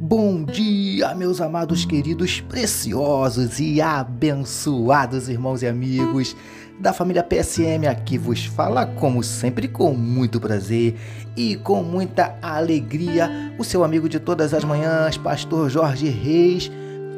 Bom dia, meus amados, queridos, preciosos e abençoados irmãos e amigos da família PSM. Aqui vos fala, como sempre, com muito prazer e com muita alegria, o seu amigo de todas as manhãs, Pastor Jorge Reis,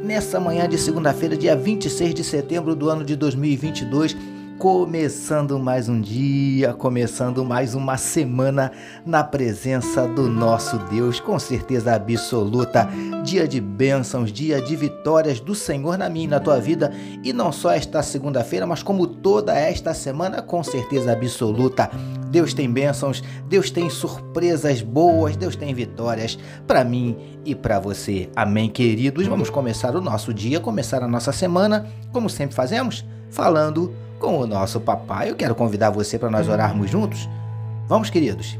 nessa manhã de segunda-feira, dia 26 de setembro do ano de 2022 Começando mais um dia, começando mais uma semana na presença do nosso Deus, com certeza absoluta. Dia de bênçãos, dia de vitórias do Senhor na minha e na tua vida, e não só esta segunda-feira, mas como toda esta semana, com certeza absoluta. Deus tem bênçãos, Deus tem surpresas boas, Deus tem vitórias para mim e para você. Amém, queridos. Vamos começar o nosso dia, começar a nossa semana, como sempre fazemos, falando com o nosso papai. Eu quero convidar você para nós orarmos juntos. Vamos, queridos.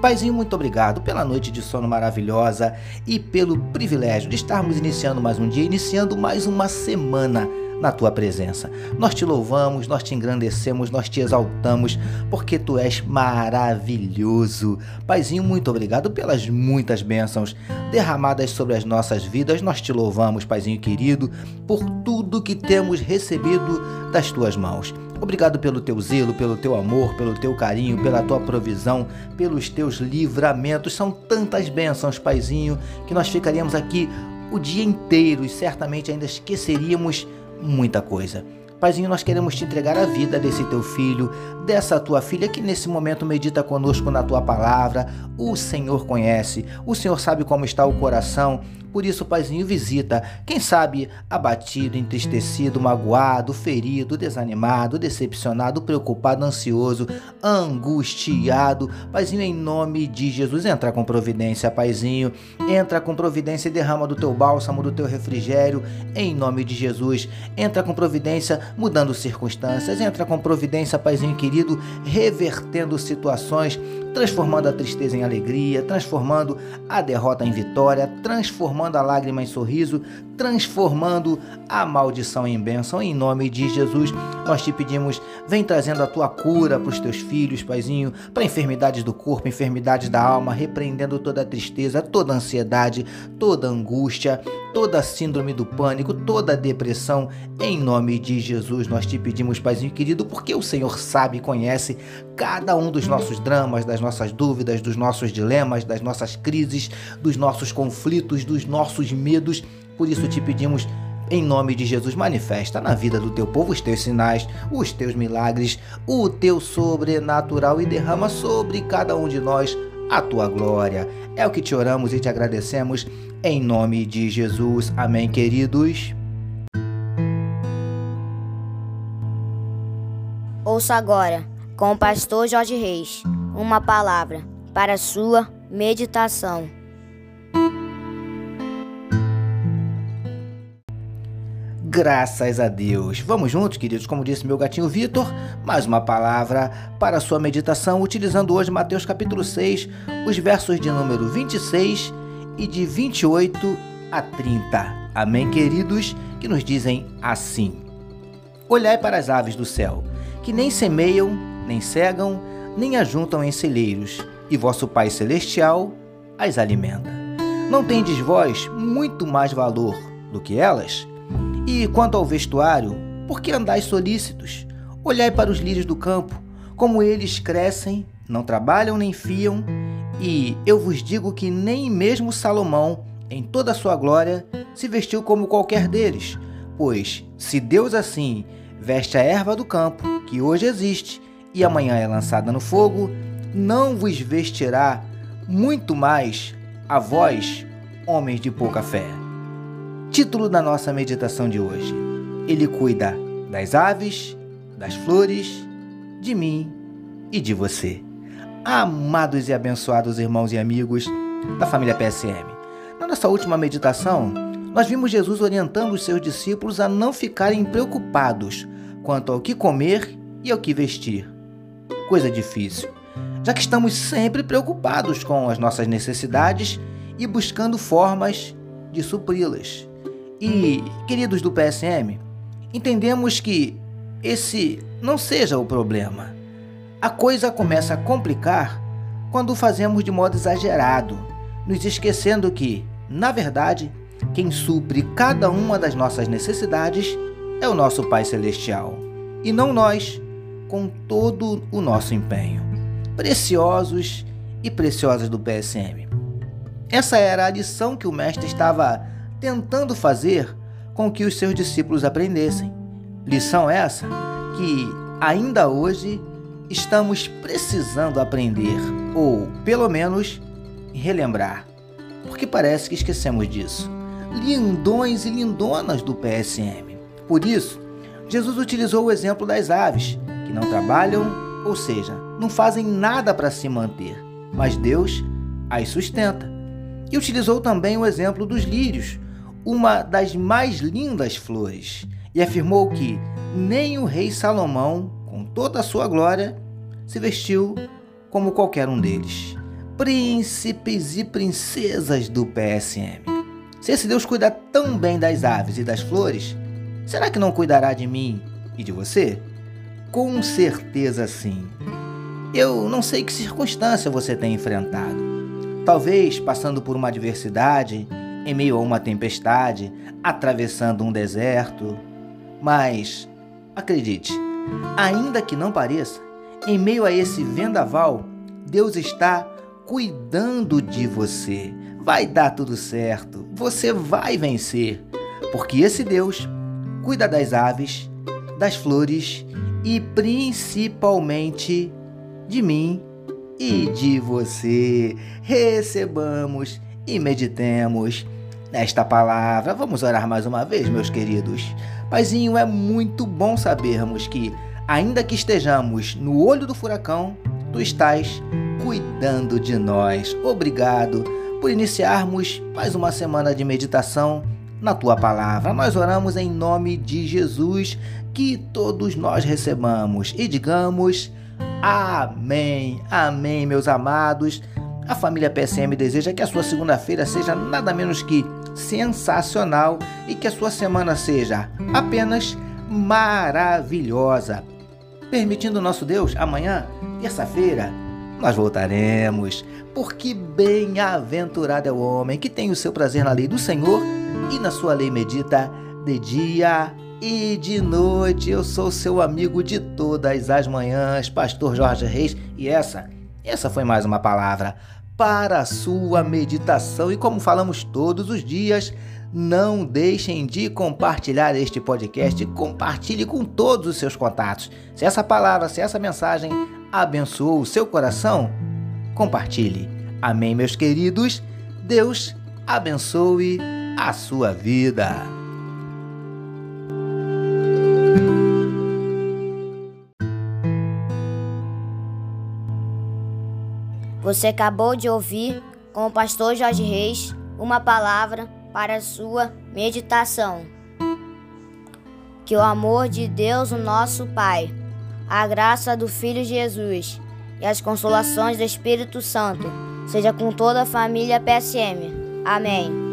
Paizinho, muito obrigado pela noite de sono maravilhosa e pelo privilégio de estarmos iniciando mais um dia, iniciando mais uma semana na tua presença. Nós te louvamos, nós te engrandecemos, nós te exaltamos, porque tu és maravilhoso. Paizinho, muito obrigado pelas muitas bênçãos derramadas sobre as nossas vidas. Nós te louvamos, Paizinho querido, por tudo que temos recebido das tuas mãos. Obrigado pelo teu zelo, pelo teu amor, pelo teu carinho, pela tua provisão, pelos teus livramentos. São tantas bênçãos, Paizinho, que nós ficaríamos aqui o dia inteiro e certamente ainda esqueceríamos muita coisa. Paizinho, nós queremos te entregar a vida desse teu filho, dessa tua filha que nesse momento medita conosco na tua palavra. O Senhor conhece, o Senhor sabe como está o coração por isso, Paizinho, visita, quem sabe abatido, entristecido, magoado, ferido, desanimado, decepcionado, preocupado, ansioso, angustiado. Paizinho, em nome de Jesus, entra com providência, Paizinho. Entra com providência e derrama do teu bálsamo, do teu refrigério, em nome de Jesus. Entra com providência, mudando circunstâncias. Entra com providência, Paizinho querido, revertendo situações, transformando a tristeza em alegria, transformando a derrota em vitória, transformando a lágrima em sorriso, transformando a maldição em bênção. Em nome de Jesus, nós te pedimos, vem trazendo a tua cura para os teus filhos, Paizinho, para enfermidades do corpo, enfermidades da alma, repreendendo toda a tristeza, toda a ansiedade, toda a angústia, toda a síndrome do pânico, toda a depressão. Em nome de Jesus, nós te pedimos, Paizinho querido, porque o Senhor sabe e conhece cada um dos nossos dramas, das nossas dúvidas, dos nossos dilemas, das nossas crises, dos nossos conflitos, dos nossos medos. Por isso te pedimos, em nome de Jesus, manifesta na vida do teu povo os teus sinais, os teus milagres, o teu sobrenatural e derrama sobre cada um de nós a tua glória. É o que te oramos e te agradecemos em nome de Jesus. Amém, queridos. Ouça agora, com o pastor Jorge Reis, uma palavra para sua meditação. Graças a Deus. Vamos juntos, queridos, como disse meu gatinho Vitor, mais uma palavra para sua meditação, utilizando hoje Mateus capítulo 6, os versos de número 26 e de 28 a 30. Amém, queridos, que nos dizem assim: Olhai para as aves do céu, que nem semeiam, nem cegam, nem ajuntam em celeiros, e vosso Pai celestial as alimenta. Não tendes vós muito mais valor do que elas? E quanto ao vestuário, por que andais solícitos? Olhai para os lírios do campo, como eles crescem, não trabalham nem fiam, e eu vos digo que nem mesmo Salomão, em toda a sua glória, se vestiu como qualquer deles. Pois, se Deus assim veste a erva do campo, que hoje existe e amanhã é lançada no fogo, não vos vestirá muito mais a vós, homens de pouca fé. Título da nossa meditação de hoje: Ele cuida das aves, das flores, de mim e de você. Amados e abençoados irmãos e amigos da família PSM. Na nossa última meditação, nós vimos Jesus orientando os seus discípulos a não ficarem preocupados quanto ao que comer e ao que vestir. Coisa difícil, já que estamos sempre preocupados com as nossas necessidades e buscando formas de supri-las. E, queridos do PSM, entendemos que esse não seja o problema. A coisa começa a complicar quando o fazemos de modo exagerado, nos esquecendo que Na verdade, quem supre cada uma das nossas necessidades é o nosso Pai Celestial, e não nós, com todo o nosso empenho. Preciosos e preciosas do PSM. Essa era a lição que o Mestre estava tentando fazer com que os seus discípulos aprendessem. Lição essa que ainda hoje estamos precisando aprender, ou pelo menos relembrar, porque parece que esquecemos disso. Lindões e lindonas do PSM. Por isso, Jesus utilizou o exemplo das aves, que não trabalham, ou seja, não fazem nada para se manter, mas Deus as sustenta. E utilizou também o exemplo dos lírios, uma das mais lindas flores, e afirmou que nem o rei Salomão, com toda a sua glória, se vestiu como qualquer um deles. Príncipes e princesas do PSM. Se esse Deus cuida tão bem das aves e das flores, será que não cuidará de mim e de você? Com certeza sim. Eu não sei que circunstância você tem enfrentado. Talvez passando por uma adversidade, em meio a uma tempestade, atravessando um deserto. Mas, acredite, ainda que não pareça, em meio a esse vendaval, Deus está cuidando de você. Vai dar tudo certo, você vai vencer, porque esse Deus cuida das aves, das flores e principalmente de mim e de você. Recebamos e meditemos nesta palavra. Vamos orar mais uma vez, meus queridos. Paizinho, é muito bom sabermos que ainda que estejamos no olho do furacão, tu estás cuidando de nós. Obrigado por iniciarmos mais uma semana de meditação na tua palavra. Nós oramos em nome de Jesus, que todos nós recebamos e digamos amém. Amém, meus amados. A família PSM deseja que a sua segunda-feira seja nada menos que sensacional e que a sua semana seja apenas maravilhosa permitindo nosso Deus, amanhã, terça-feira, nós voltaremos, porque bem-aventurado é o homem que tem o seu prazer na lei do Senhor e na sua lei medita de dia e de noite. Eu sou seu amigo de todas as manhãs, Pastor Jorge Reis, e essa, essa foi mais uma palavra para a sua meditação. E como falamos todos os dias, não deixem de compartilhar este podcast, compartilhe com todos os seus contatos. Se essa palavra, se essa mensagem abençoou o seu coração, compartilhe. Amém, meus queridos. Deus abençoe a sua vida. Você acabou de ouvir com o pastor Jorge Reis uma palavra para sua meditação. Que o amor de Deus, o nosso Pai, a graça do Filho Jesus e as consolações do Espírito Santo seja com toda a família PSM. Amém.